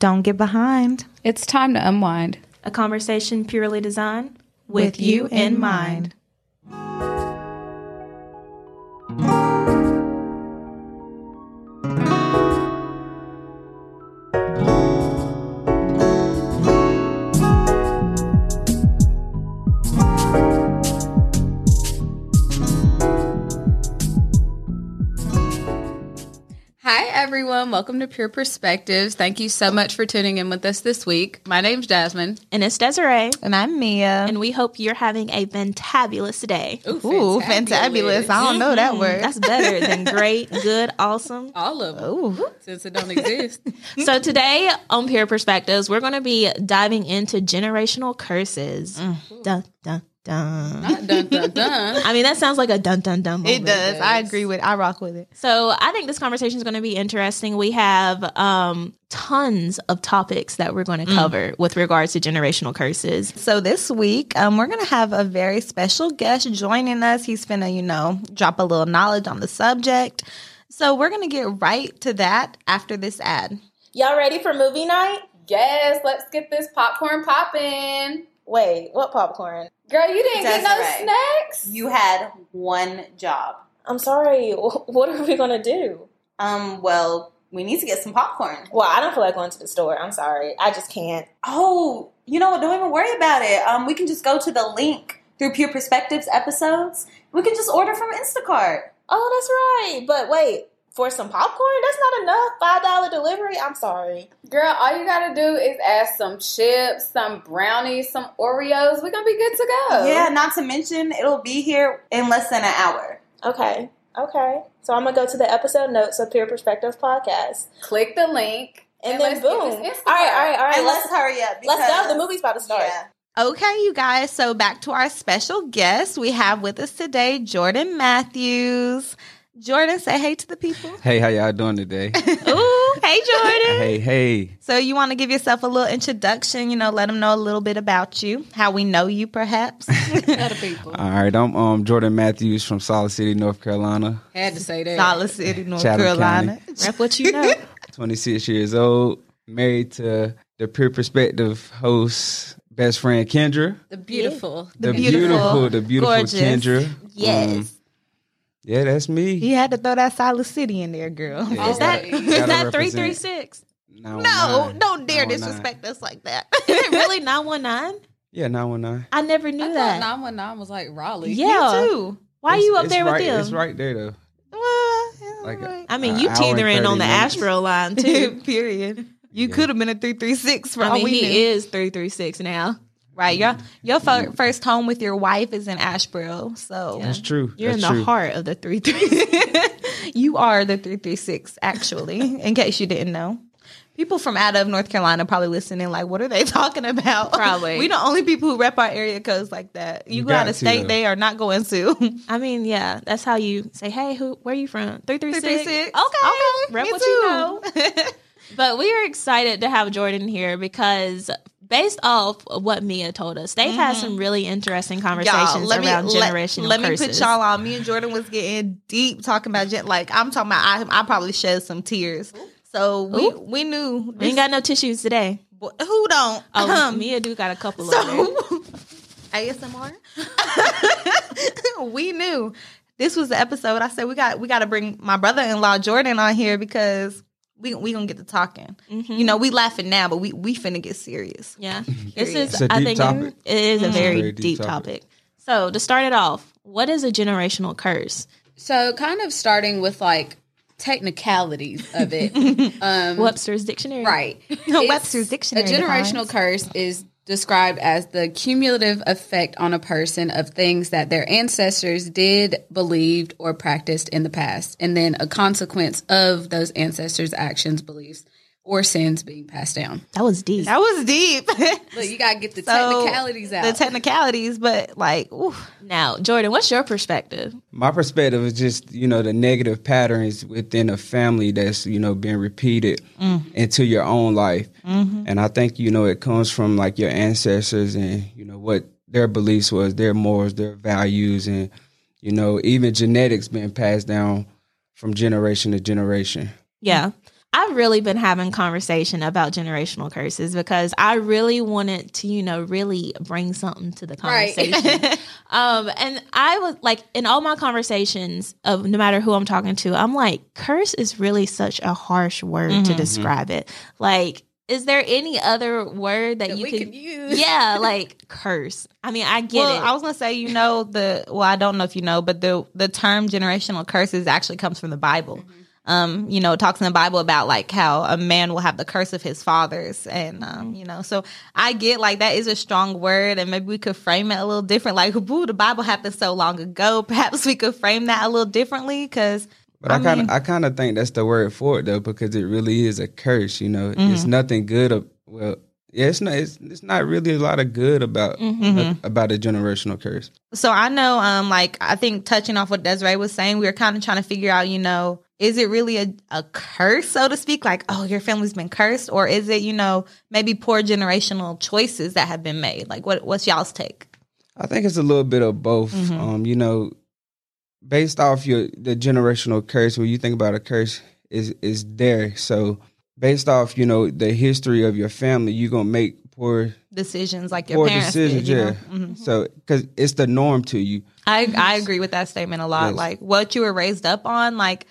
Don't get behind. It's time to unwind. A conversation purely designed With you in mind. Hi, everyone. Welcome to Pure Perspectives. Thank you so much for tuning in with us this week. My name's Jasmine. And it's Desiree. And I'm Mia. And we hope you're having a fantabulous day. Ooh, fantabulous. I don't know that mm-hmm. word. That's better than great, good, awesome. All of them, Ooh. since it don't exist. So today on Pure Perspectives, we're going to be diving into generational curses. Mm. Dun, dun, dun. Not dun dun dun. I mean, that sounds like a dun, dun, dun moment. It does. I agree with I rock with it. So I think this conversation is going to be interesting. We have um, tons of topics that we're going to cover with regards to generational curses. So this week, um, we're gonna have a very special guest joining us. He's gonna, you know, drop a little knowledge on the subject. So we're gonna get right to that after this ad. Y'all ready for movie night? Yes, let's get this popcorn popping. Wait, what popcorn? Girl, you didn't get no snacks. You had one job. I'm sorry. What are we going to do? Um, well, we need to get some popcorn. Well, I don't feel like going to the store. I'm sorry. I just can't. Oh, you know what? Don't even worry about it. Um, we can just go to the link through Pure Perspectives episodes. We can just order from Instacart. Oh, that's right. But wait, for some popcorn? That's not enough. $5 delivery? I'm sorry. Girl, all you gotta do is add some chips, some brownies, some Oreos. We're gonna be good to go. Yeah, not to mention it'll be here in less than an hour. Okay. Okay. So I'm going to go to the episode notes of Pure Perspectives podcast. Click the link. And, then let's get boom. this all right. All right. All right. and let's, Let's, hurry up. let's go. The movie's about to start. Yeah. Okay, you guys. So back to our special guest. We have with us today Jordan Matthews. Jordan, say hey to the people. Hey, how y'all doing today? Ooh, hey Jordan. hey, hey. So you want to give yourself a little introduction, you know, let them know a little bit about you, how we know you perhaps. Other people. All right, I'm um Jordan Matthews from Siler City, North Carolina. Had to say that. Siler City, North Chatham Carolina. Rep what you know. 26 years old, married to the Pure Perspective host, best friend Kendra. The beautiful. The The, beautiful, beautiful, the beautiful gorgeous. Kendra. Yes. Um, yeah, that's me. You had to throw that Siler City in there, girl. Yeah. Is that Gotta that three three six? No, No, don't dare disrespect us like that. Is it really nine one nine? Yeah, 919. I never knew I thought that. 919 was like Raleigh. Yeah. Me too. Why are you up there right, with them? It's right there, though. Well, Like a- right. Uh, I mean, you teetering on the minutes. Asheboro line too. Period. You Yeah. could have been a three three six for I all mean, we he knew. is three three six now. Right. Your mm-hmm. your fir- mm-hmm. first home with your wife is in Asheboro, so That's true. You're that's in the true. heart of the three three. you are the three three six. Actually, in case you didn't know. People from out of North Carolina probably listening, like, what are they talking about? Probably. we the only people who rep our area codes like that. You, You go out of to, state, though. they are not going to. I mean, yeah, that's how you say, "Hey, who? Where are you from? Three three six. 336. Okay, rep me what you know. But we are excited to have Jordan here because based off of what Mia told us, they've had some really interesting conversations Y'all, let me around let, generational let me put y'all on. Me and Jordan was getting deep talking about gen- like I'm talking about. I, I probably shed some tears. So we Ooh. we knew. we ain't got no tissues today. Who don't? Oh, Um, Mia do got a couple of them. So ASMR. we knew this was the episode. I said we got we got to bring my brother in law Jordan on here because we we gonna get to talking. You know, we laughing now, but we we finna get serious. Yeah, this is. It's a I think topic. it is a very, very deep, deep topic. topic. So to start it off, what is a generational curse? So, kind of starting with like technicalities of it. um, Webster's dictionary, right. No Webster's dictionary A generational defines. curse is described as the cumulative effect on a person of things that their ancestors did, believed, or practiced in the past, and then a consequence of those ancestors' actions, beliefs, or sins being passed down. That was deep. That was deep. But you gotta get the So, technicalities out. the technicalities, but like, ooh, now, Jordan, what's your perspective? My perspective is just, you know, the negative patterns within a family that's, you know, being repeated mm-hmm. into your own life. Mm-hmm. And I think, you know, it comes from like your ancestors and, you know, what their beliefs was, their morals, their values, and, you know, even genetics being passed down from generation to generation. Yeah. I've really been having conversation about generational curses because I really wanted to, you know, really bring something to the Right. conversation. um, and I was like, in all my conversations of no matter who I'm talking to, I'm like, curse is really such a harsh word Mm-hmm. to describe it. Like, is there any other word that, That you we could could use. Yeah, like curse. I mean, I get well, it. I was gonna say, you know, the well, I don't know if you know, but the the term generational curses actually comes from the Bible. Mm-hmm. Um, you know, talks in the Bible about like how a man will have the curse of his fathers, and Mm-hmm. um, you know, so I get like that is a strong word, and maybe we could frame it a little different. Like, boo, the Bible happened so long ago. Perhaps we could frame that a little differently, because But I, kind of, I kind of think that's the word for it though, because it really is a curse. You know, it's nothing good. Of, well, yeah, it's not. It's, it's not really a lot of good about about a generational curse. So I know, um, like I think touching off what Desiree was saying, we were kind of trying to figure out, you know, is it really a, a curse, so to speak? Like, oh, your family's been cursed, or is it, you know, maybe poor generational choices that have been made? Like, what what's y'all's take? I think it's a little bit of both. Um, you know, based off your the generational curse, when you think about a curse, is is there. So based off you know the history of your family, you're gonna make poor Decisions like your poor parents decisions. did. You yeah. Mhm. So because it's the norm to you. I I agree with that statement a lot. Yes. Like what you were raised up on, like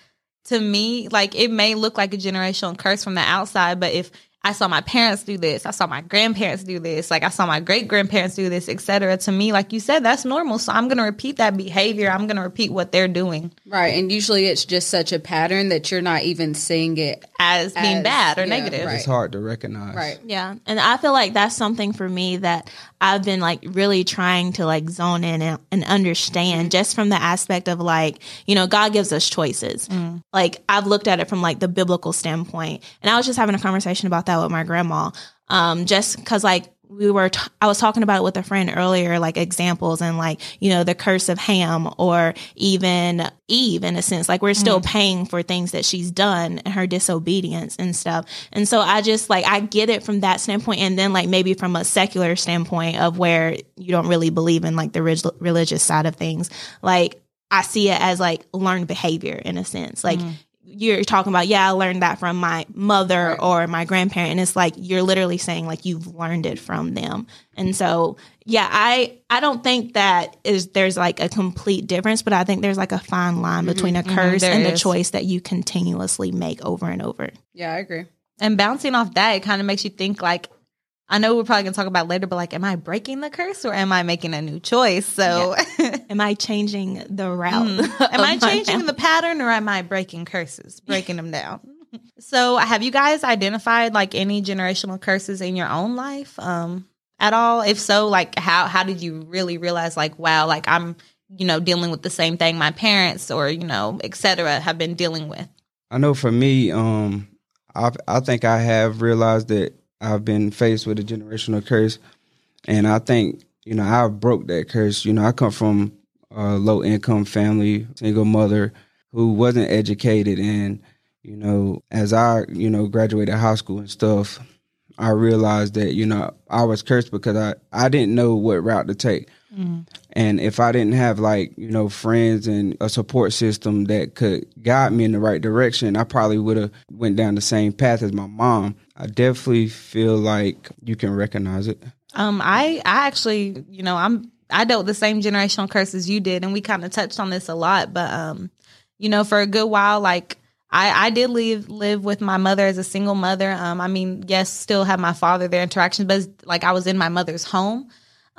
to me, like it may look like a generational curse from the outside, but if I saw my parents do this, I saw my grandparents do this, like I saw my great grandparents do this, etc. To me, like you said, that's normal. So I'm gonna repeat that behavior. I'm gonna repeat what they're doing Right. And usually it's just such a pattern that you're not even seeing it. as being bad or yeah, negative. right. It's hard to recognize. Right. Yeah. And I feel like that's something for me that I've been like really trying to like zone in and, and understand just from the aspect of like, you know, God gives us choices. Mm. Like I've looked at it from like the biblical standpoint. And I was just having a conversation about that with my grandma. Um, just cause like we were, t- I was talking about it with a friend earlier, like examples and like, you know, the curse of Ham or even Eve in a sense. Like we're still paying for things that she's done and her disobedience and stuff. And so I just like, I get it from that standpoint. And then like maybe from a secular standpoint of where you don't really believe in like the religious side of things. Like I see it as like learned behavior in a sense. Like, you're talking about, yeah, I learned that from my mother or my grandparent. And it's like you're literally saying like you've learned it from them. And so, yeah, I I don't think that is there's like a complete difference, but I think there's like a fine line mm-hmm. between a mm-hmm. curse there and the is. choice that you continuously make over and over. Yeah, I agree. And bouncing off that, it kind of makes you think like, I know we're probably gonna talk about later, but like, am I breaking the curse or am I making a new choice? So, Am I changing the route? am I changing the pattern or am I breaking curses, breaking them down? So, have you guys identified like any generational curses in your own life um, at all? If so, like how how did you really realize like wow, like I'm you know dealing with the same thing my parents or you know et cetera have been dealing with? I know for me, um, I I think I have realized that I've been faced with a generational curse, and I think you know I broke that curse. You know, I come from a low income family, single mother who wasn't educated, and you know, as I you know graduated high school and stuff, I realized that you know I was cursed because I I didn't know what route to take. And if I didn't have like, you know, friends and a support system that could guide me in the right direction, I probably would have went down the same path as my mom. I definitely feel like you can recognize it. Um, I I actually, you know, I'm I dealt with the same generational curse as you did, and we kind of touched on this a lot. But um, you know, for a good while, like I I did live live with my mother as a single mother. Um, I mean, yes, still have my father their interactions, but like I was in my mother's home.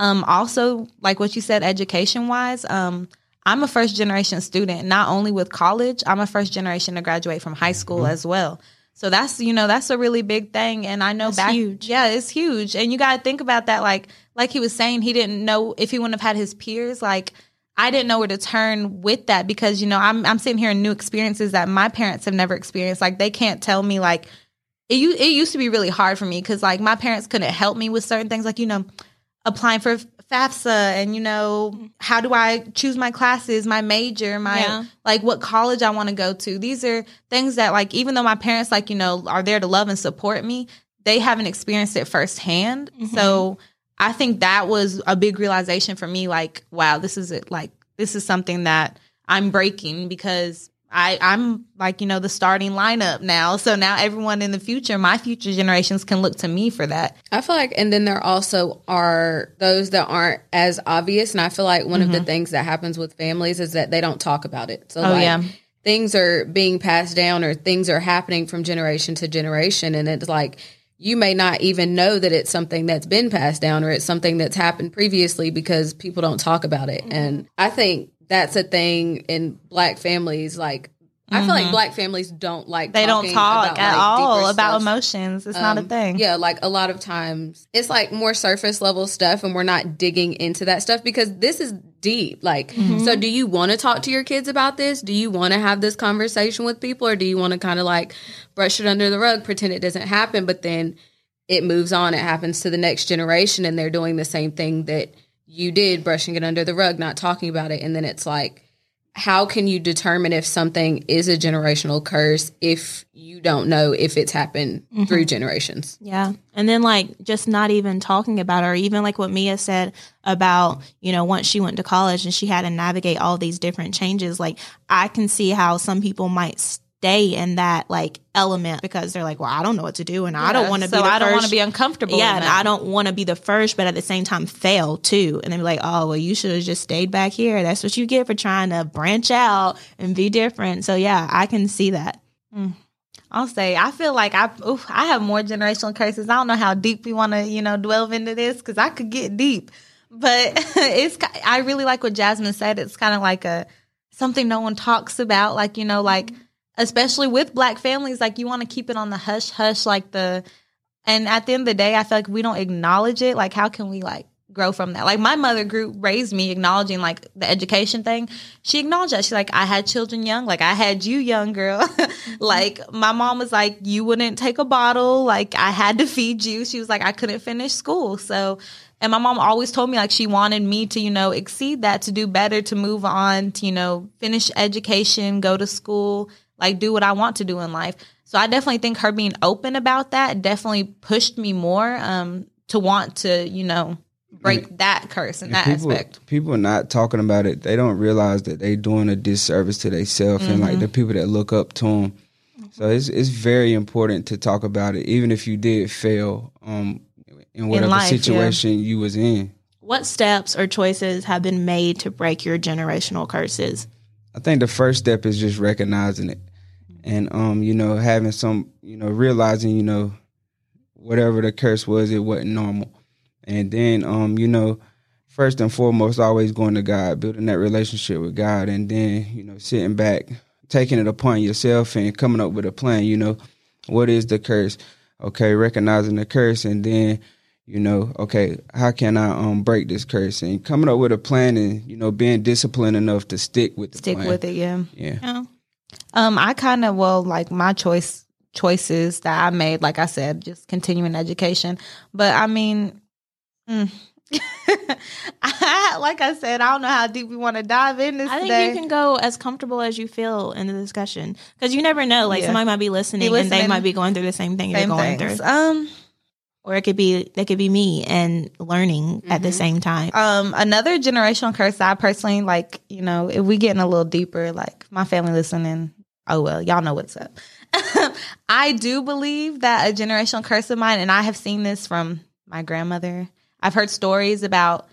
Um, also, like what you said, education wise, um, I'm a first generation student. Not only with college, I'm a first generation to graduate from high school as well. So that's you know that's a really big thing, and I know That's back huge. yeah, it's huge, and you got to think about that. Like like he was saying, he didn't know if he wouldn't have had his peers. Like I didn't know where to turn with that because you know I'm I'm sitting here in new experiences that my parents have never experienced. Like they can't tell me like it. It used to be really hard for me because like my parents couldn't help me with certain things, like you know applying for FAFSA and you know mm-hmm. how do I choose my classes, my major, my Yeah. like what college I want to go to. These are things that like even though my parents like you know are there to love and support me, they haven't experienced it firsthand. Mm-hmm. So I think that was a big realization for me like wow, this is it like this is something that I'm breaking because I, I'm like, you know, the starting lineup now. So now everyone in the future, my future generations can look to me for that. I feel like, and then there also are those that aren't as obvious. And I feel like one of the mm-hmm. things that happens with families is that they don't talk about it. So, Oh, like, yeah. things are being passed down or things are happening from generation to generation. And it's like, you may not even know that it's something that's been passed down or it's something that's happened previously because people don't talk about it. Mm-hmm. And I think that's a thing in black families. Like, I feel like black families don't like Mm-hmm. They don't talking talk about, at like, all deeper about stuff. emotions. It's not a Um, thing. Yeah, like a lot of times it's like more surface level stuff and we're not digging into that stuff because this is deep. Like, so do you want to talk to your kids about this? Do you want to have this conversation with people or do you want to kind of like brush it under the rug, pretend it doesn't happen, but then it moves on, it happens to the next generation and they're doing the same thing that you did, brushing it under the rug, not talking about it. And then it's like, how can you determine if something is a generational curse if you don't know if it's happened mm-hmm. through generations? Yeah. And then like just not even talking about it, or even like what Mia said about, you know, once she went to college and she had to navigate all these different changes, like I can see how some people might stay in that like element because they're like, well, I don't know what to do and I don't want to so be the I don't want to be uncomfortable. yeah, and. I don't want to be the first, but at the same time fail too. And then be like, oh, well, you should have just stayed back here. That's what you get for trying to branch out and be different. So yeah, I can see that. Mm. I'll say I feel like I oof, I have more generational curses. I don't know how deep we want to you know delve into this because I could get deep, but it's I really like what Jasmine said. It's kind of like a something no one talks about. Like you know, like mm-hmm. Especially with Black families, like you want to keep it on the hush hush. Like the and at the end of the day, I feel like we don't acknowledge it. Like how can we like grow from that? Like my mother grew raised me acknowledging like the education thing. She acknowledged that. She's like, I had children young. Like I had you young, girl. Mm-hmm. like my mom was like, you wouldn't take a bottle. Like I had to feed you. She was like, I couldn't finish school. So and my mom always told me like she wanted me to, you know, exceed that, to do better, to move on, to, you know, finish education, go to school, like do what I want to do in life. So I definitely think her being open about that definitely pushed me more um to want to, you know, break that curse in And that people, aspect. People not talking about it. They don't realize that they doing a disservice to themselves and Mm-hmm. like the people that look up to them. So it's it's very important to talk about it, even if you did fail um, in whatever life, yeah. situation you was in. What steps or choices have been made to break your generational curses? I think the first step is just recognizing it, and um, you know, having some, you know, realizing, you know, whatever the curse was, it wasn't normal, and then um, you know, first and foremost, always going to God, building that relationship with God, and then you know, sitting back, taking it upon yourself, and coming up with a plan. You know, what is the curse? Okay, recognizing the curse, and then you know, okay, how can I um break this curse? And coming up with a plan, and you know, being disciplined enough to stick with the Stick plan. with it, yeah. Yeah. Yeah. Um, I kind of well, like my choice choices that I made, like I said, just continuing education. But I mean, mm. I, like I said, I don't know how deep we want to dive in this I think today. you can go as comfortable as you feel in the discussion because you never know. Like Yeah. somebody might be listening, and listening. they might be going through the same thing Same you're going things. through, Um, or it could be that could be me and learning at the same time. um, another generational curse that I personally like. You know, if we getting a little deeper, like my family listening. Oh well, y'all know what's up. I do believe that a generational curse of mine, and I have seen this from my grandmother. I've heard stories about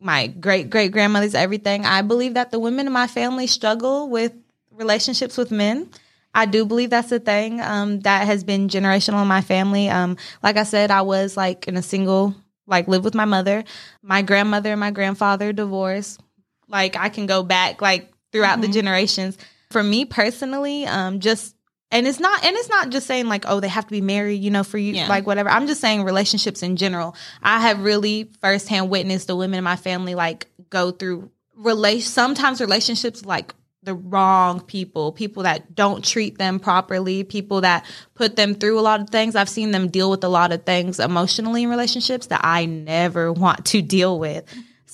my great great grandmother's everything. I believe that the women in my family struggle with relationships with men. I do believe that's a thing um, that has been generational in my family. Um, like I said, I was like in a single, like live with my mother. My grandmother and my grandfather divorced. Like I can go back like throughout the generations. For me personally, um, just and it's not and it's not just saying like oh they have to be married you know for you Yeah. like whatever i'm just saying relationships in general i have really firsthand witnessed the women in my family like go through relation sometimes relationships like the wrong people people that don't treat them properly people that put them through a lot of things i've seen them deal with a lot of things emotionally in relationships that i never want to deal with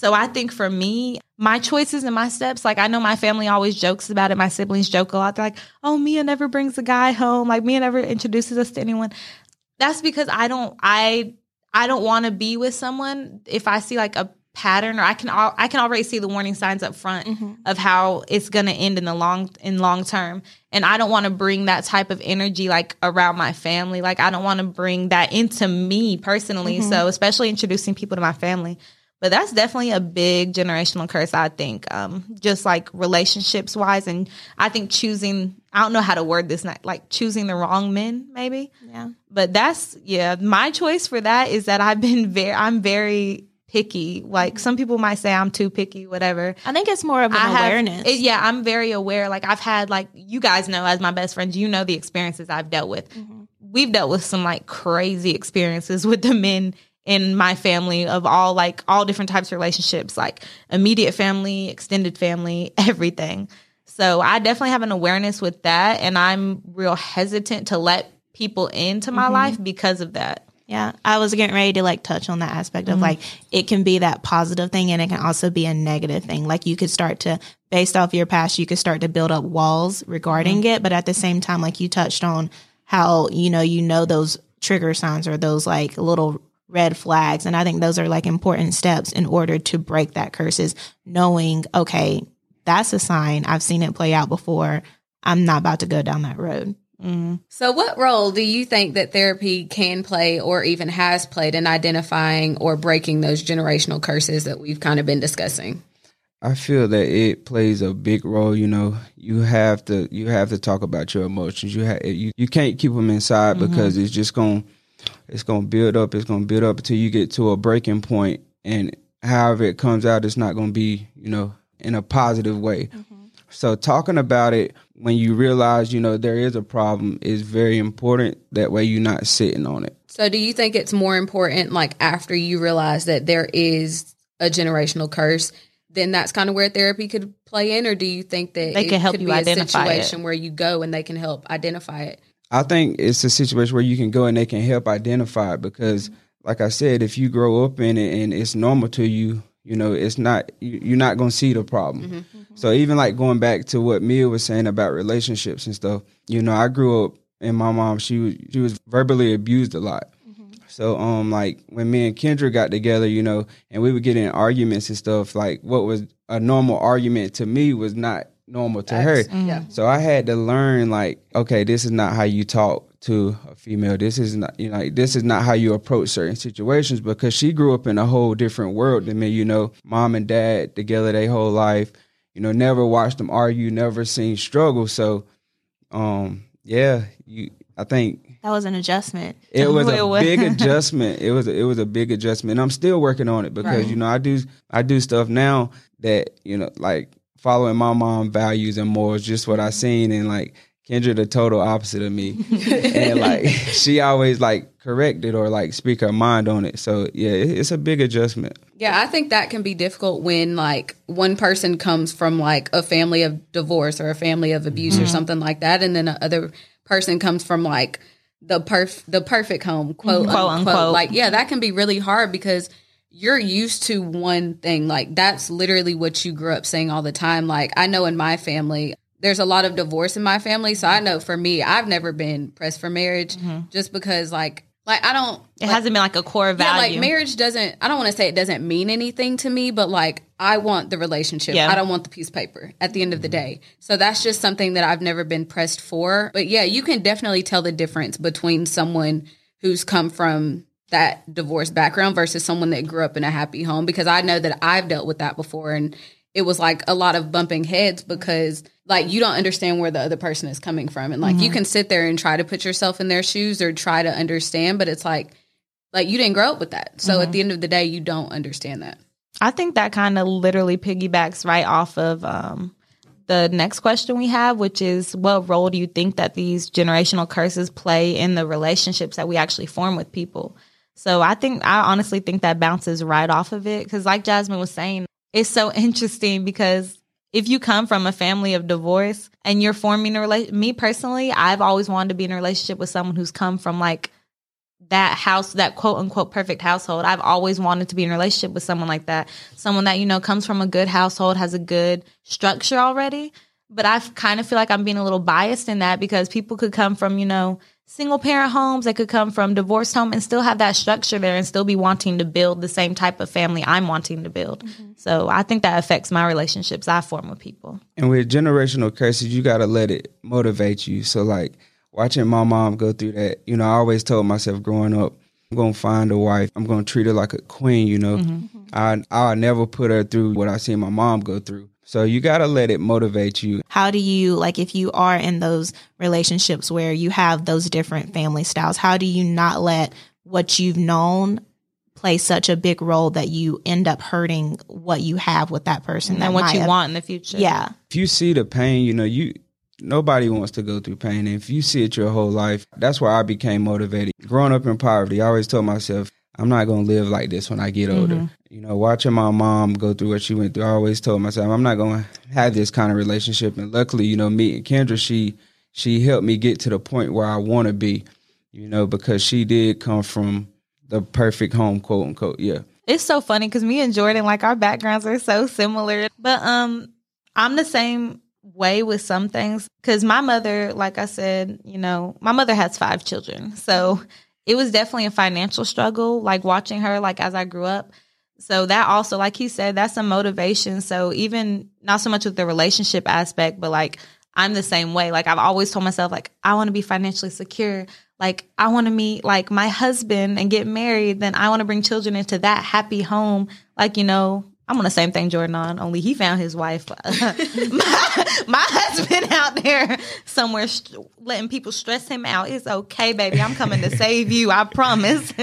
so I think for me, my choices and my steps, like I know my family always jokes about it. My siblings joke a lot. They're like, oh, Mia never brings a guy home. Like Mia never introduces us to anyone. That's because I don't I I don't want to be with someone if I see like a pattern or I can al- I can already see the warning signs up front of how it's going to end in the long in long term. And I don't want to bring that type of energy like around my family. Like I don't want to bring that into me personally. So especially introducing people to my family. But that's definitely a big generational curse I think um just like relationships wise. And I think choosing I don't know how to word this not like choosing the wrong men maybe. Yeah. but that's yeah my choice for that is that i've been very i'm very picky. Like some people might say i'm too picky whatever. I think it's more of an I have- awareness. it- yeah i'm very aware. Like i've had like you guys know as my best friends you know the experiences i've dealt with. Mm-hmm. We've dealt with some like crazy experiences with the men in my family of all like all different types of relationships like immediate family extended family everything. So i definitely have an awareness with that and i'm real hesitant to let people into my mm-hmm. life because of that Yeah, I was getting ready to like touch on that aspect of mm-hmm. like it can be that positive thing and it can also be a negative thing. Like you could start to, based off your past, you could start to build up walls regarding mm-hmm. it. But at the same time, like you touched on how, you know, you know, those trigger signs or those like little red flags. And I think those are like important steps in order to break that curses, knowing, okay, that's a sign. I've seen it play out before. I'm not about to go down that road. So, what role do you think that therapy can play or even has played in identifying or breaking those generational curses that we've kind of been discussing? I feel that it plays a big role. You know, you have to you have to talk about your emotions. You have you, you can't keep them inside mm-hmm. because it's just going it's going to build up. It's going to build up until you get to a breaking point, and however it comes out, it's not going to be you know in a positive way. Mm-hmm. So talking about it when you realize you know there is a problem is very important. That way you're not sitting on it. So, do you think it's more important, like after you realize that there is a generational curse, then that's kind of where therapy could play in, or do you think that They it can help could you be a identify it. situation where you go and they can help identify it? I think it's a situation where you can go and they can help identify it because, like I said, if you grow up in it and it's normal to you, you know, it's not you- you're not gonna see the problem. Mm-hmm. So even like going back to what Mia was saying about relationships and stuff, you know, I grew up and my mom she was she was verbally abused a lot. Mm-hmm. So um like when me and Kendra got together, you know, and we would get in arguments and stuff, like what was a normal argument to me was not normal to her. Mm-hmm. Yeah. So I had to learn like, okay, this is not how you talk to a female. This is not you know, this is not how you approach certain situations because she grew up in a whole different world than me, you know, mom and dad together their whole life, you know, never watched them argue, never seen struggle. So um yeah, you I think That was an adjustment. it was It a was. big adjustment. It was a, it was a big adjustment. And I'm still working on it because you know I do I do stuff now that you know like following my mom values and morals, just what I seen and like Kendra the total opposite of me, and like she always like corrected or like speak her mind on it. So yeah, it's a big adjustment. Yeah, I think that can be difficult when like one person comes from like a family of divorce or a family of abuse or mm-hmm. something like that, and then the other person comes from like the perf the perfect home, quote, Quote, unquote. unquote. Like, yeah, that can be really hard because you're used to one thing. Like that's literally what you grew up saying all the time. Like I know in my family, there's a lot of divorce in my family, so I mm-hmm. know for me, I've never been pressed for marriage mm-hmm. just because like like I don't it like, hasn't been like a core value. yeah, like marriage doesn't. I don't want to say it doesn't mean anything to me, but like I want the relationship. Yeah. I don't want the piece of paper at the end of the mm-hmm. day. So that's just something that I've never been pressed for. But yeah, you can definitely tell the difference between someone who's come from that divorce background versus someone that grew up in a happy home because I know that I've dealt with that before and it was like a lot of bumping heads because like you don't understand where the other person is coming from and like you can sit there and try to put yourself in their shoes or try to understand but it's like like you didn't grow up with that. So at the end of the day, you don't understand that. I think that kind of literally piggybacks right off of um, the next question we have, which is what role do you think that these generational curses play in the relationships that we actually form with people? So I think, I honestly think that bounces right off of it. Cause like Jasmine was saying, it's so interesting because if you come from a family of divorce and you're forming a relationship, me personally, I've always wanted to be in a relationship with someone who's come from like that house, that quote unquote perfect household. I've always wanted to be in a relationship with someone like that. Someone that, you know, comes from a good household, has a good structure already. But I kind of feel like I'm being a little biased in that because people could come from, you know, single parent homes. They could come from divorced home and still have that structure there and still be wanting to build the same type of family I'm wanting to build. Mm-hmm. So I think that affects my relationships I form with people. And with generational curses, you gotta let it motivate you. So like watching my mom go through that, you know, I always told myself growing up, I'm gonna find a wife. I'm gonna treat her like a queen, you know. Mm-hmm. Mm-hmm. I I'll never put her through what I seen my mom go through. So you gotta let it motivate you. How do you like if you are in those relationships where you have those different family styles? How do you not let what you've known play such a big role that you end up hurting what you have with that person that And what you have- want in the future. Yeah. If you see the pain, you know, you nobody wants to go through pain. And if you see it your whole life, that's why I became motivated. Growing up in poverty, I always told myself, I'm not gonna live like this when I get older. You know, watching my mom go through what she went through, I always told myself, I'm not gonna have this kind of relationship. And luckily, you know, me and Kendra, she she helped me get to the point where I wanna be, you know, because she did come from the perfect home, quote unquote. Yeah. It's so funny because me and Jordan, like our backgrounds are so similar. But um, I'm the same way with some things because my mother, like I said, you know, my mother has five children, so it was definitely a financial struggle. Like watching her, like as I grew up. So that also, like he said, that's a motivation. So even not so much with the relationship aspect, but like I'm the same way. Like I've always told myself, like I want to be financially secure. Like I want to meet like my husband and get married. Then I want to bring children into that happy home. Like you know, I'm on the same thing Jordan on. Only he found his wife. my, my husband out there somewhere st- letting people stress him out. It's okay, baby. I'm coming to save you. I promise.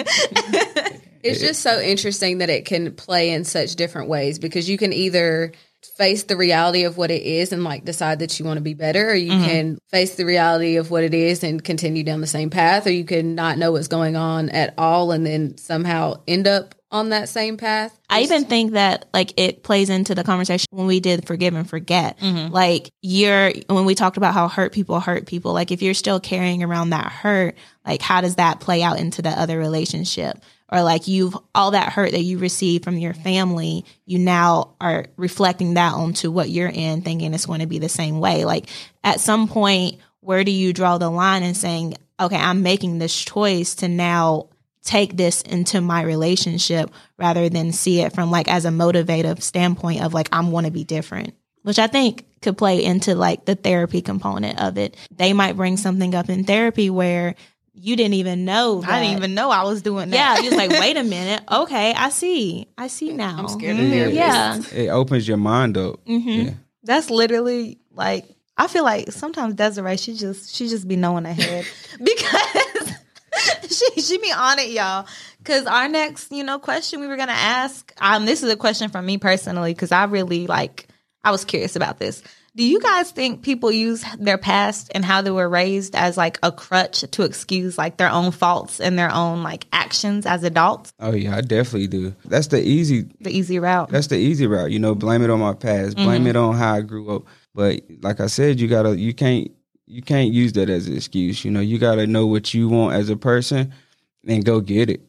It's just so interesting that it can play in such different ways because you can either face the reality of what it is and like decide that you want to be better or you mm-hmm. can face the reality of what it is and continue down the same path or you can not know what's going on at all and then somehow end up on that same path. I even think that like it plays into the conversation when we did forgive and forget. Mm-hmm. Like you're when we talked about how hurt people hurt people, like if you're still carrying around that hurt, like how does that play out into the other relationship? Or like you've all that hurt that you received from your family, you now are reflecting that onto what you're in, thinking it's going to be the same way. Like at some point, where do you draw the line and saying, okay, I'm making this choice to now take this into my relationship rather than see it from like as a motivative standpoint of like I'm want to be different which I think could play into like the therapy component of it. They might bring something up in therapy where you didn't even know. I didn't even know I was doing that. Yeah, you was like, wait a minute. Okay, I see. I see now. I'm scared of Mhm. therapists. Yeah. It opens your mind up. Mhm. Yeah. That's literally like I feel like sometimes Desiree she just she just be knowing ahead because she she be on it, y'all. Because our next you know question we were gonna ask um this is a question from me personally because I really like I was curious about this. Do you guys think people use their past and how they were raised as like a crutch to excuse like their own faults and their own like actions as adults? Oh yeah, I definitely do. That's the easy The easy route. That's the easy route, you know. Blame it on my past. Blame mm-hmm. it on how I grew up. But like I said, you gotta, you can't, you can't use that as an excuse. You know, you gotta know what you want as a person and go get it.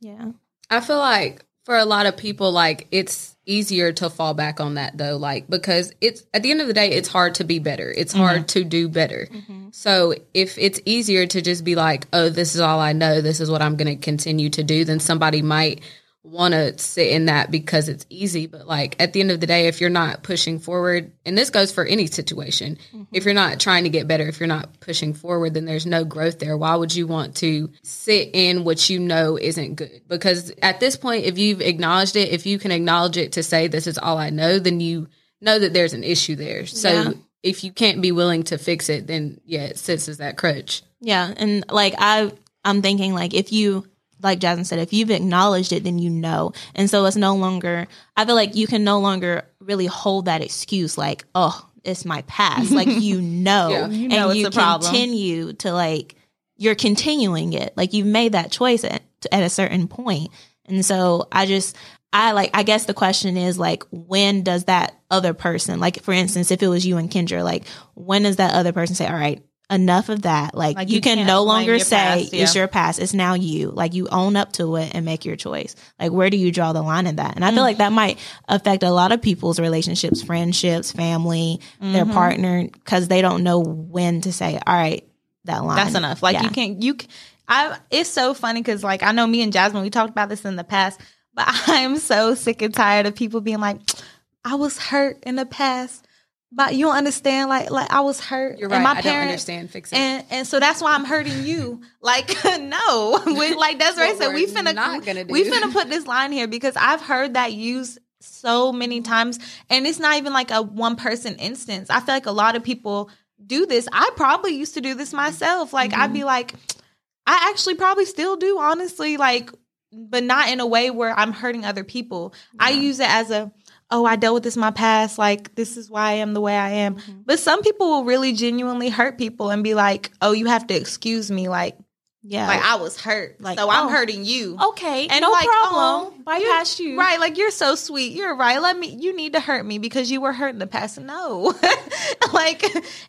Yeah. I feel like for a lot of people, like it's easier to fall back on that though, like because it's at the end of the day, it's hard to be better. It's hard mm-hmm. to do better. Mm-hmm. So if it's easier to just be like, oh, this is all I know, this is what I'm going to continue to do, then somebody might want to sit in that because it's easy. But like at the end of the day, if you're not pushing forward, and this goes for any situation, mm-hmm. if you're not trying to get better, if you're not pushing forward, then there's no growth there. Why would you want to sit in what you know isn't good? Because at this point, if you've acknowledged it, if you can acknowledge it to say, this is all I know, then you know that there's an issue there. So Yeah. if you can't be willing to fix it, then yeah, it sits as that crutch. Yeah, and like I, I'm thinking like if you, like Jasmine said, if you've acknowledged it, then you know, and so it's no longer. I feel like you can no longer really hold that excuse, like, oh, it's my past. like you know, Yeah. You know and it's you a problem. continue to like you're continuing it. Like you've made that choice at at a certain point, and so I just. I like I guess the question is like when does that other person like for instance if it was you and Kendra like when does that other person say all right enough of that like, Like, you, you can no longer say past, it's your past it's now you like you own up to it and make your choice like where do you draw the line in that and I feel like that might affect a lot of people's relationships friendships family their Mm-hmm. partner because they don't know when to say all right that line. That's enough. Like Yeah. you can't you. I, It's so funny because like I know me and Jasmine we talked about this in the past, but I am so sick and tired of people being like, I was hurt in the past, but you don't understand. Like like I was hurt. You're and right. my I don't parents- understand. Fix it. And and so that's why I'm hurting you. Like no, we, like that's right. So we finna not gonna do. we finna put this line here because I've heard that used so many times, and it's not even like a one person instance. I feel like a lot of people do this. I probably used to do this myself. Like I'd Mm-hmm. be like, I actually probably still do, honestly. Like, but not in a way where I'm hurting other people. I use it as a oh, I dealt with this in my past. Like, this is why I am the way I am. Mm-hmm. But some people will really genuinely hurt people and be like, oh, you have to excuse me. Like, yeah. like I was hurt. Like, so I'm oh. hurting you. okay, And no like, problem. oh, Bypass you're- you. Right, like you're so sweet. You're right. Let me you need to hurt me because you were hurt in the past. No. like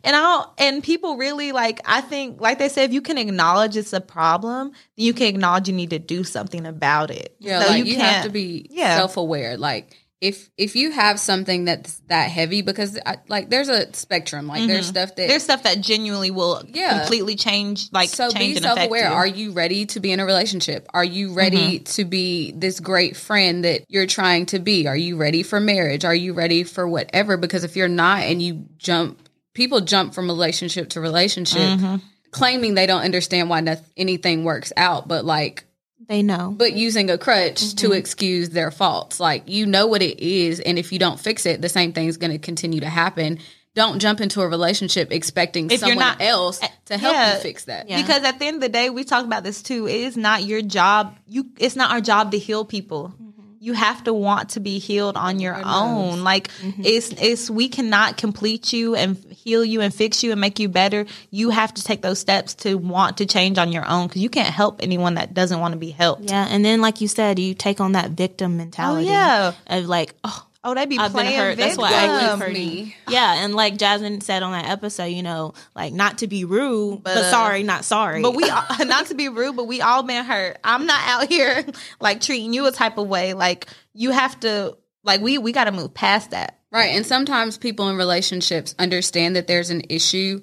and I don't and people really like I think like they say if you can acknowledge it's a problem, you can acknowledge you need to do something about it. Yeah, So like you, have can't- to be Yeah. self aware. Like if if you have something that's that heavy, because I, like there's a spectrum. Like there's stuff that there's stuff that genuinely will Yeah. completely change like so change be self-aware you. Mm-hmm. Are you ready to be in a relationship? Are you ready to be this great friend that you're trying to be? Are you ready for marriage? Are you ready for whatever? Because if you're not and you jump, people jump from relationship to relationship, Mm-hmm. claiming they don't understand why nothing, anything works out, but like They know. but using a crutch Mm-hmm. to excuse their faults. Like you know what it is, and if you don't fix it, the same thing's going to continue to happen. Don't jump into a relationship expecting If you're someone not- else to help yeah. you fix that. Yeah. Because at the end of the day, we talk about this too. It is not your job. You it's not our job to heal people. You have to want to be healed on your own. Like mm-hmm. it's it's we cannot complete you and heal you and fix you and make you better. You have to take those steps to want to change on your own because you can't help anyone that doesn't want to be helped. Yeah, and then like you said, you take on that victim mentality. Oh, yeah. of like, oh, Oh, they be I've been playing hurt. That's why I keep hurting. me. Yeah, and like Jasmine said on that episode, you know, like not to be rude, but, uh, sorry, not sorry. But we, all, not to be rude, but we all been hurt. I'm not out here like treating you a type of way. Like you have to, like we we got to move past that. Right. And sometimes people in relationships understand that there's an issue,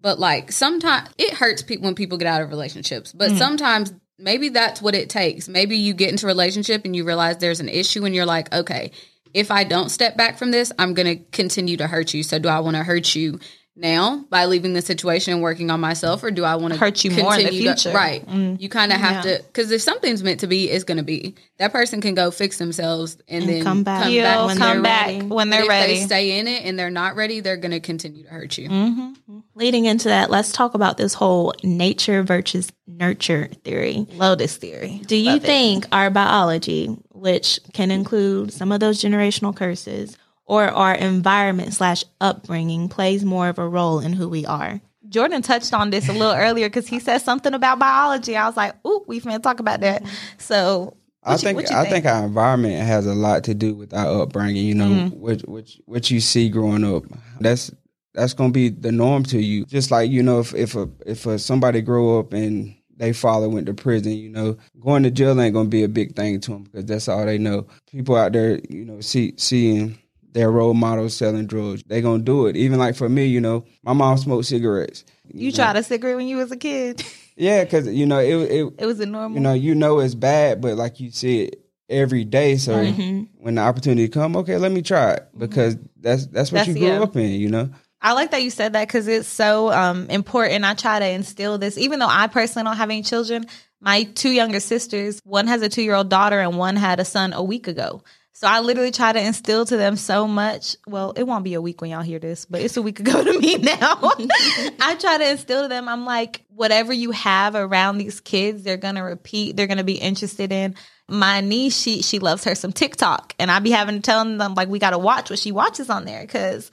but like sometimes it hurts people when people get out of relationships. But sometimes maybe that's what it takes. Maybe you get into a relationship and you realize there's an issue and you're like, okay, if I don't step back from this, I'm going to continue to hurt you. So do I want to hurt you now by leaving the situation and working on myself or do I want to Hurt you more in the continue to- future. right. Mm. You kind of have to cuz if something's meant to be, it's going to be. That person can go fix themselves and, And then come back. come Heal, back when come they're back ready. when they're if ready. they stay in it and they're not ready, they're going to continue to hurt you. Mm-hmm. Leading into that, let's talk about this whole nature versus nurture theory. Lotus theory. Do you Love it. think our biology, which can include some of those generational curses, or our environment slash upbringing, plays more of a role in who we are? Jordan touched on this a little earlier because he said something about biology. I was like, "Ooh, we finna talk about that." So, I what you- think what you I think our environment has a lot to do with our upbringing. You know, Mm-hmm. what what what you see growing up. That's that's gonna be the norm to you. Just like you know, if if a if a, somebody grow up and they father went to prison, you know, going to jail ain't gonna be a big thing to them because that's all they know. People out there, you know, see seeing their role models selling drugs, they gonna do it. Even like for me, you know, my mom smoked cigarettes. you tried a cigarette when you was a kid. Yeah, because you know it it It was a normal. you know, you know it's bad, but like you see it every day. So mm-hmm. when the opportunity come, okay, let me try it mm-hmm. because that's that's what That's- you grew yeah. up in, you know. I like that you said that because it's so um, important. I try to instill this, even though I personally don't have any children. My two younger sisters, one has a two year old daughter, and one had a son a week ago. So I literally try to instill to them so much. Well, it won't be a week when y'all hear this, but it's a week ago to me now. I try to instill to them. I'm like, whatever you have around these kids, they're gonna repeat. They're gonna be interested in. My niece, she she loves her some TikTok, and I be having to tell them like we got to watch what she watches on there because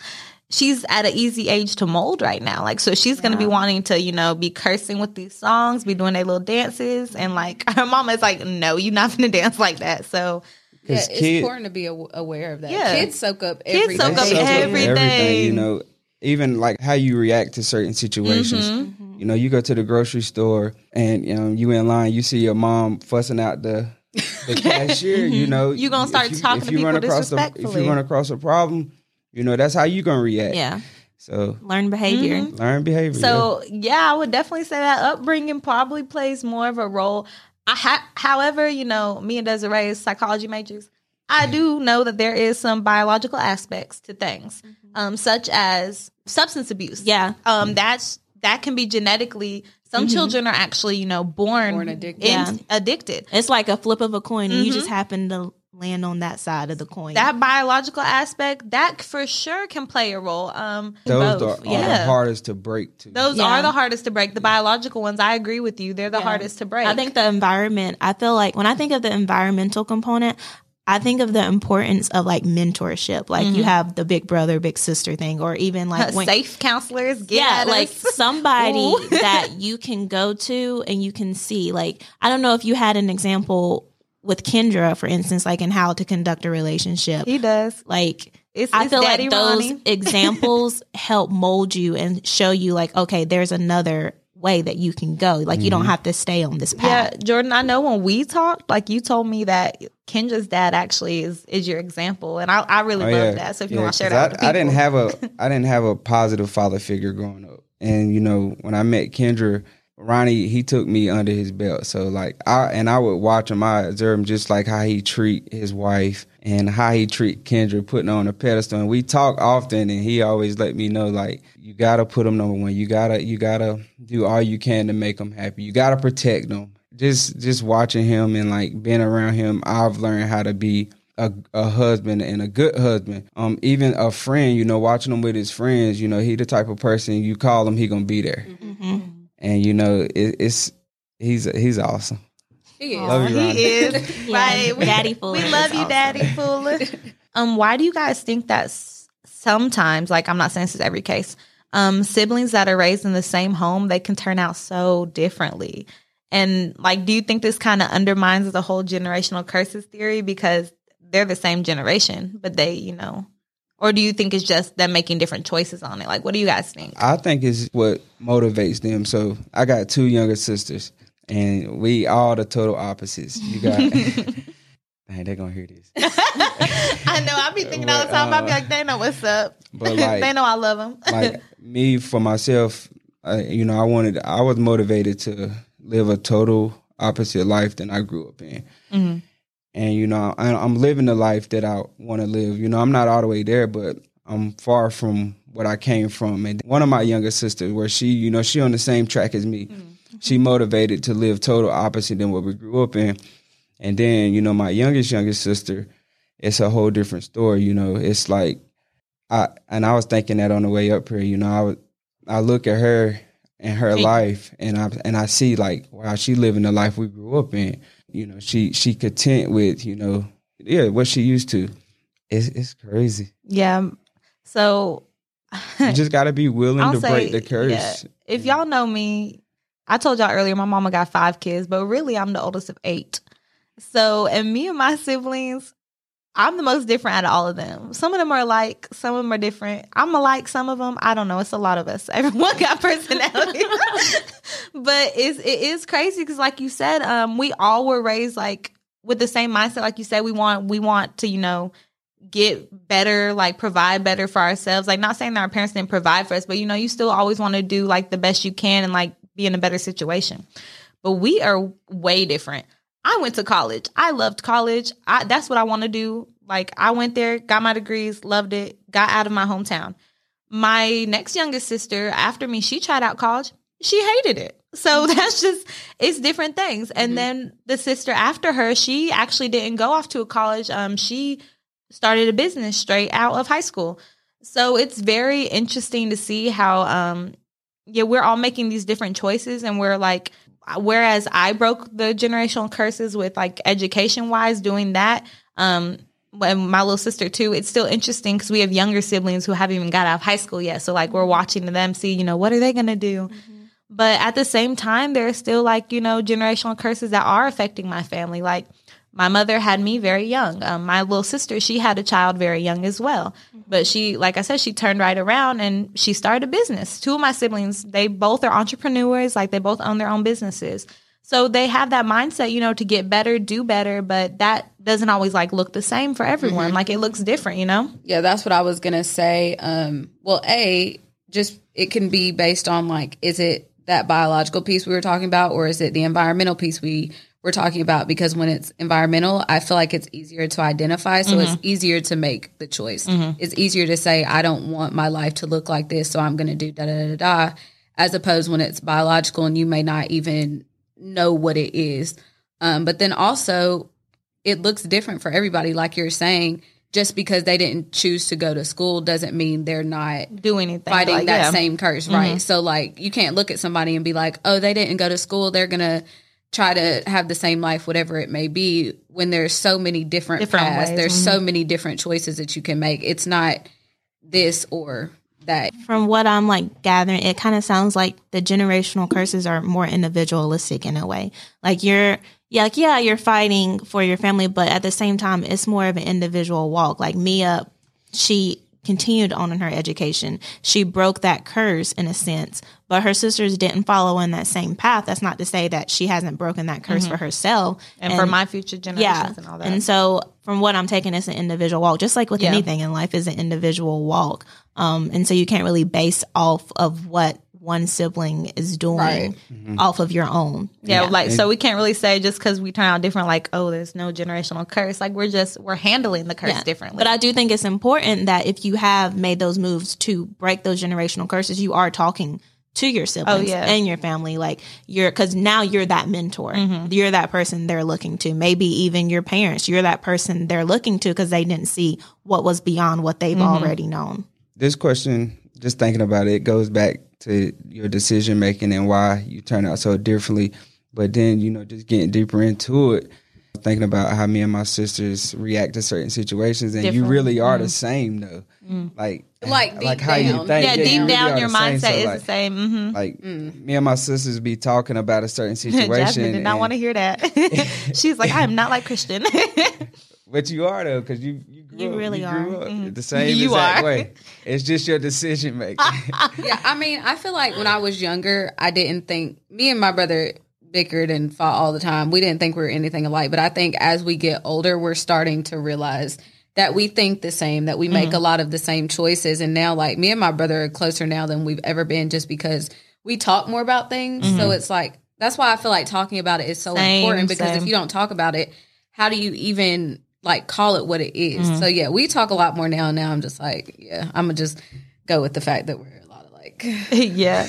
she's at an easy age to mold right now. Like, so she's gonna be wanting to, you know, be cursing with these songs, be doing their little dances, and like her mama is like, no, you're not gonna dance like that. So Yeah, 'Cause it's kid- important to be aware of that. Yeah. Kids soak up Kids soak up They soak up every day. you know. Even like how you react to certain situations. Mm-hmm. You know, you go to the grocery store and you know you in line, you see your mom fussing out the the cashier. You know, you're gonna start if you, talking if to you run people across a, if you run across a problem, you know that's how you gonna react. Yeah. So Learn behavior. Mm-hmm. learn behavior. So yeah, I would definitely say that upbringing probably plays more of a role. I ha- however, you know, me and Desiree is psychology majors. I mm-hmm. do know that there is some biological aspects to things, mm-hmm. um, such as substance abuse. Yeah. um, that's that can be genetically. Some children are actually, you know, born, Born addicted. in- Yeah. addicted. It's like a flip of a coin, and you just happen to land on that side of the coin. That biological aspect that for sure can play a role. Um, those both. are, are the hardest to break too. Those Yeah. are the hardest to break. The biological ones, I agree with you. They're the hardest to break. I think the environment, I feel like when I think of the environmental component, I think of the importance of like mentorship. Like you have the big brother, big sister thing, or even like when, safe counselors. Get yeah, like somebody that you can go to and you can see. Like, I don't know if you had an example with Kendra, for instance, like in how to conduct a relationship. he does. Like, It's, I it's feel Daddy like those Ronnie. examples help mold you and show you, like, okay, there's another way that you can go. Like, you Mm-hmm. don't have to stay on this path. Yeah. Jordan. I know when we talked, like you told me that Kendra's dad actually is is your example, and I, I really Oh, love that. So if you want to share that, I, I didn't have a I didn't have a positive father figure growing up, and you know when I met Kendra, Ronnie he took me under his belt. So like I and I would watch him. I observe him just like how he treat his wife and how he treat Kendra, putting on a pedestal. And we talk often, and he always let me know like you gotta put him number one. You gotta you gotta do all you can to make him happy. You gotta protect him. Just just watching him and like being around him, I've learned how to be a, a husband and a good husband. Um, even a friend, you know, watching him with his friends, you know, he the type of person you call him, he gonna be there. And you know, it, it's he's he's awesome. He is. Love you, Ronnie. he is right. We- Daddy Fuller We love you, awesome. Daddy Fuller. um, why do you guys think that sometimes, like I'm not saying this is every case, um, siblings that are raised in the same home they can turn out so differently? And like, do you think this kind of undermines the whole generational curses theory because they're the same generation, but they, you know, or do you think it's just them making different choices on it? Like, what do you guys think? I think it's what motivates them. So I got two younger sisters, and we all the total opposites. You got, dang, they're gonna hear this. I know. I be thinking all the time. I be like, they know what's up. But, like- they know I love them. like me for myself, you know, I wanted, I was motivated to live a total opposite life than I grew up in. Mm-hmm. And you know, I, I'm living the life that I want to live. You know, I'm not all the way there, but I'm far from what I came from. And one of my younger sisters, where she, you know, she on the same track as me. Mm-hmm. She motivated to live total opposite than what we grew up in. And then, you know, my youngest youngest sister, it's a whole different story. You know, it's like I and I was thinking that on the way up here. You know, I would I look at her and her life, and I and I see like wow, she living the life we grew up in. You know, she she content with you know yeah what she used to. It's it's crazy. Yeah. So You just got to be willing I'll to say, break the curse. yeah, if y'all know me, I told y'all earlier my mama got five kids, but really I'm the oldest of eight. So, and me and my siblings, I'm the most different out of all of them. Some of them are alike, some of them are different. I'm alike, some of them, I don't know. It's a lot of us. Everyone got personality. but it's, it is crazy because like you said, um, we all were raised like with the same mindset. Like you said, we want, we want to, you know, get better, like provide better for ourselves. Like not saying that our parents didn't provide for us, but you know, you still always want to do like the best you can and like be in a better situation. But we are way different. I went to college. I loved college. I, that's what I want to do. Like I went there, got my degrees, loved it, got out of my hometown. My next youngest sister, after me, she tried out college. She hated it. So that's just it's different things. And then the sister after her, she actually didn't go off to a college. Um, she started a business straight out of high school. So it's very interesting to see how um yeah, we're all making these different choices and we're like whereas I broke the generational curses with like education wise doing that um and my little sister too it's still interesting because we have younger siblings who haven't even got out of high school yet. So like we're watching them see you know what are they gonna do? But at the same time there are still like you know generational curses that are affecting my family. Like my mother had me very young. Um, my little sister she had a child very young as well. But she like i said she turned right around and she started a business. Two of my siblings they both are entrepreneurs like they both own their own businesses. So they have that mindset you know to get better do better but that doesn't always like look the same for everyone. Like it looks different you know? Yeah, that's what I was gonna say. Um, well, a just it can be based on like is it that biological piece we were talking about or is it the environmental piece we were talking about because when it's environmental i feel like it's easier to identify so it's easier to make the choice it's easier to say i don't want my life to look like this so i'm going to do da da da da as opposed when it's biological and you may not even know what it is um, but then also it looks different for everybody like you're saying just because they didn't choose to go to school doesn't mean they're not doing anything fighting like, that yeah. Mm-hmm. same curse, right? So like you can't look at somebody and be like, "Oh, they didn't go to school, they're going to try to have the same life whatever it may be." When there's so many different, Different paths, ways, mm-hmm. there's so many different choices that you can make. It's not this or that. From what I'm like gathering, it kind of sounds like the generational curses are more individualistic in a way. Like you're, yeah, like, yeah, you're fighting for your family, but at the same time, it's more of an individual walk. Like Mia, she continued on in her education. She broke that curse in a sense, but her sisters didn't follow in that same path. That's not to say that she hasn't broken that curse for herself. Mm-hmm. and, for my future generations yeah. and all that. And so from what I'm taking, it's an individual walk, just like with Yeah. anything in life is an individual walk. Um, and so you can't really base off of what one sibling is doing Right. Mm-hmm. off of your own. yeah, like so we can't really say just because we turn out different, like oh, there's no generational curse. Like we're just we're handling the curse Yeah. differently. But I do think it's important that if you have made those moves to break those generational curses, you are talking to your siblings oh, yeah. and your family. Like you're, because now you're that mentor. Mm-hmm. You're that person they're looking to. Maybe even your parents. You're that person they're looking to because they didn't see what was beyond what they've mm-hmm. already known. this question, just thinking about it, goes back to your decision making and why you turn out so differently. But then, you know, just getting deeper into it, thinking about how me and my sisters react to certain situations, and you really are the mm-hmm. same though. Mm. Like, Like, deep like how you down. think. yeah, you deep really down are your the same. mindset So, is like, the same. Mm-hmm. Like mm. me and my sisters be talking about a certain situation. Jasmine did not and- want to hear that. She's like, I am not like Christian. But you are though, because you you grew You up, really you are. grew up Mhm. the same You exact are. way. It's just your decision making. yeah, I mean, I feel like when I was younger, I didn't think me and my brother bickered and fought all the time. We didn't think we were anything alike, but I think as we get older, we're starting to realize that we think the same, that we make a lot of the same choices. And now, like me and my brother are closer now than we've ever been, just because we talk more about things. So it's like that's why I feel like talking about it is so Same, important because if you don't talk about it, how do you even like call it what it is? Mm-hmm. So yeah, we talk a lot more now. Now I'm just like, yeah, I'm gonna just go with the fact that we're a lot alike. yeah,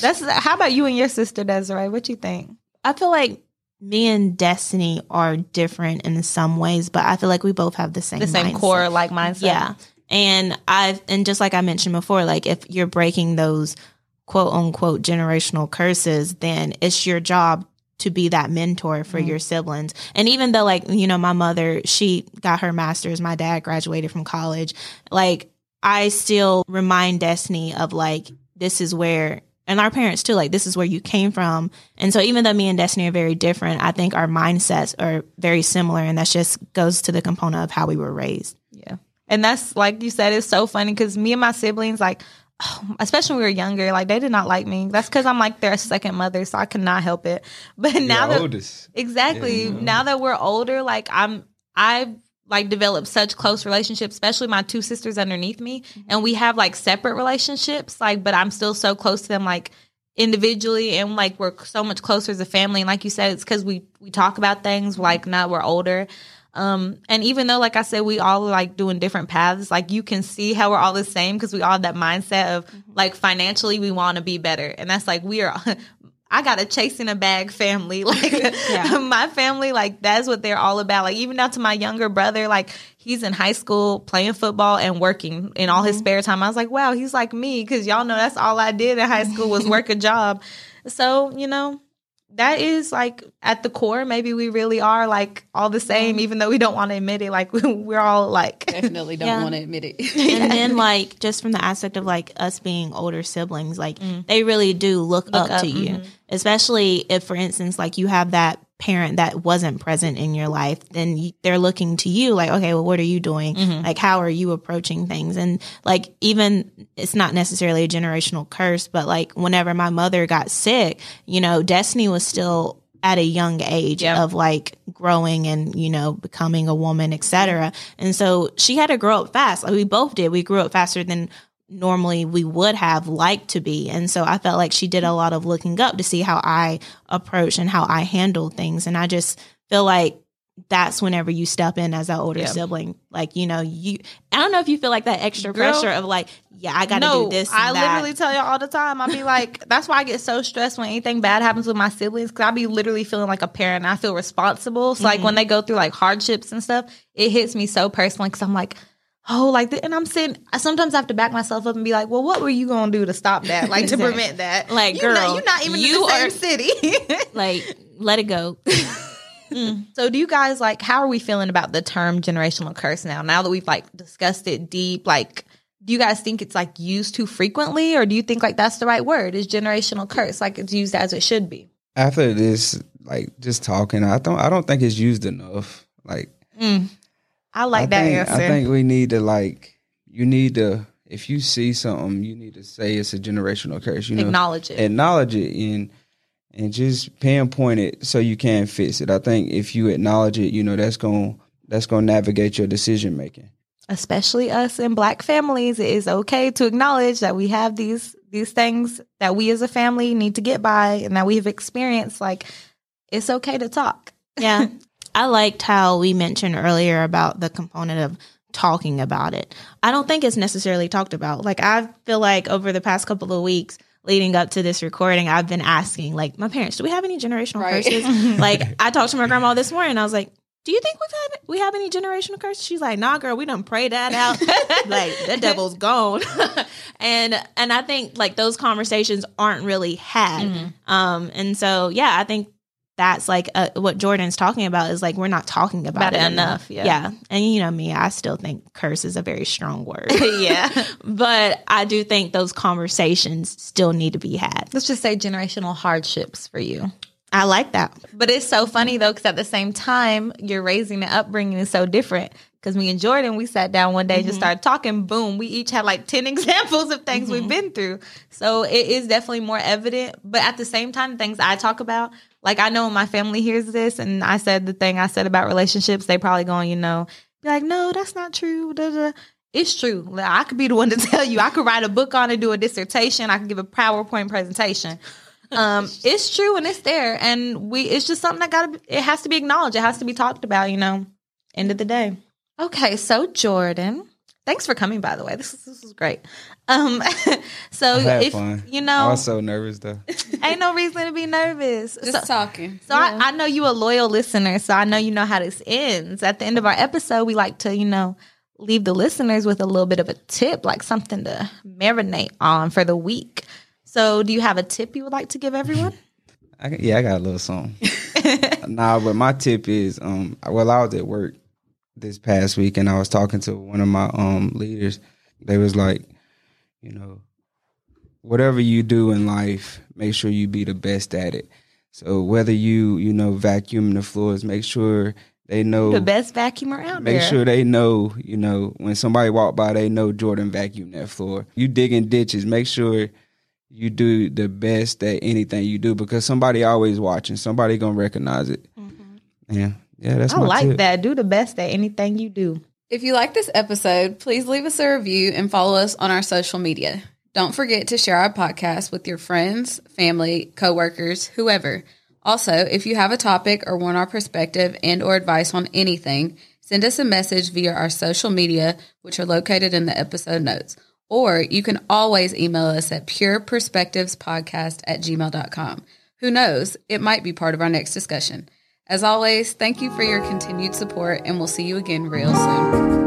that's. How about you and your sister Desiree? What you think? I feel like me and Destiny are different in some ways, but I feel like we both have the same The same mindset. core like mindset. Yeah. And I've, and just like I mentioned before, like if you're breaking those quote unquote generational curses, then it's your job to be that mentor for your siblings. And even though, like, you know, my mother, she got her master's, my dad graduated from college, like, I still remind Destiny of like, this is where, and our parents too, like, this is where you came from. And so even though me and Destiny are very different, I think our mindsets are very similar. And that just goes to the component of how we were raised. Yeah. And that's like you said, it's so funny because me and my siblings, like, especially when we were younger, like they did not like me. That's because I'm like their second mother, so I could not help it. But now Your that oldest. exactly Yeah. now that we're older, like I'm I've like developed such close relationships, especially my two sisters underneath me, mm-hmm. and we have like separate relationships. Like, but I'm still so close to them, like individually, and like we're so much closer as a family. And like you said, it's because we we talk about things mm-hmm. like now we're older. Um, and even though, like I said, we all like doing different paths, like you can see how we're all the same because we all have that mindset of like financially we want to be better. And that's like we are I got a chasing a bag family. Like my family, like that's what they're all about. Like even down to my younger brother, like he's in high school playing football and working in all his spare time. I was like, wow, he's like me because y'all know that's all I did in high school was work a job. So you know that is like at the core. Maybe we really are like all the same, mm-hmm. even though we don't want to admit it. Like we're all like Definitely don't Yeah. want to admit it. and then like just from the aspect of like us being older siblings like mm. they really do look, up, up, to you mm-hmm. especially if for instance like you have that parent that wasn't present in your life then they're looking to you like okay well what are you doing? Mm-hmm. Like how are you approaching things? And like even it's not necessarily a generational curse but like whenever my mother got sick you know destiny was still at a young age Yep. of like growing and you know becoming a woman etc and so she had to grow up fast. Like we both did. We grew up faster than normally we would have liked to be. And so I felt like she did a lot of looking up to see how I approach and how I handle things. And I just feel like that's whenever you step in as an older Yeah. sibling. Like, you know, you I don't know if you feel like that extra Girl. pressure of like, yeah, I gotta no, do this. I that. literally tell y'all all the time. I be like, that's why I get so stressed when anything bad happens with my siblings because I be literally feeling like a parent. And I feel responsible. So like mm-hmm. when they go through like hardships and stuff, it hits me so personally because I'm like, oh, like, th- and I'm sitting. I sometimes have to back myself up and be like, well, what were you gonna do to stop that? Like to prevent that? Like, you girl, know, you're not even you in the same are- city. like, let it go. Mm. So do you guys like how are we feeling about the term generational curse now? Now that we've like discussed it deep, like do you guys think it's like used too frequently or do you think like that's the right word? Is generational curse like it's used as it should be? After this, like just talking, I don't I don't think it's used enough. Like mm. I like I that think, answer. I think we need to like you need to if you see something, you need to say it's a generational curse. You know, Acknowledge it. acknowledge it and and just pinpoint it so you can fix it. I think if you acknowledge it, you know that's going that's going to navigate your decision making. Especially us in black families, it is okay to acknowledge that we have these these things that we as a family need to get by and that we have experienced. Like it's okay to talk. Yeah. I liked how we mentioned earlier about the component of talking about it. I don't think it's necessarily talked about. Like I feel like over the past couple of weeks leading up to this recording, I've been asking like my parents, do we have any generational Right. curses? like I talked to my grandma this morning I was like, do you think we've had we have any generational curses? She's like, nah, girl, we done pray that out. like the devil's gone. and and I think like those conversations aren't really had. Um and so yeah, I think that's like uh, what Jordan's talking about is like we're not talking about, About it enough. enough, yeah. yeah. And you know me, I still think curse is a very strong word. yeah. but I do think those conversations still need to be had. Let's just say generational hardships for you. I like that. But it's so funny though, because at the same time, your raising and upbringing is so different. Because me and Jordan, we sat down one day, just started talking. Boom, we each had like ten examples of things we've been through. So it is definitely more evident. But at the same time, things I talk about, like I know my family hears this, and I said the thing I said about relationships, they probably going, you know, be like, no, that's not true. Da, da. It's true. Like, I could be the one to tell you. I could write a book on it, do a dissertation. I could give a PowerPoint presentation um it's true and it's there and we it's just something that gotta it has to be acknowledged it has to be talked about you know end of the day okay so jordan thanks for coming by the way. This is this is great. Um so if fun. you know, I know was so nervous though. ain't no reason to be nervous. Just so, talking. so I, I know you a loyal listener so i know you know how this ends. At the end of our episode we like to you know leave the listeners with a little bit of a tip like something to marinate on for the week. So do you have a tip you would like to give everyone? I, yeah, I got a little song. nah, but my tip is, um, well, I was at work this past week and I was talking to one of my um leaders. They was like, you know, whatever you do in life, make sure you be the best at it. So whether you, you know, vacuum the floors, make sure they know the best vacuumer out Make there. Make sure they know, you know, when somebody walk by, they know Jordan vacuumed that floor. You digging ditches, make sure you do the best at anything you do because somebody always watching. Somebody gonna recognize it. Yeah, yeah, that's I my like tip. that. Do the best at anything you do. If you like this episode, please leave us a review and follow us on our social media. Don't forget to share our podcast with your friends, family, coworkers, whoever. Also, if you have a topic or want our perspective and or advice on anything, send us a message via our social media, which are located in the episode notes. Or you can always email us at pureperspectivespodcast at gmail.com. Who knows? It might be part of our next discussion. As always, thank you for your continued support, and we'll see you again real soon.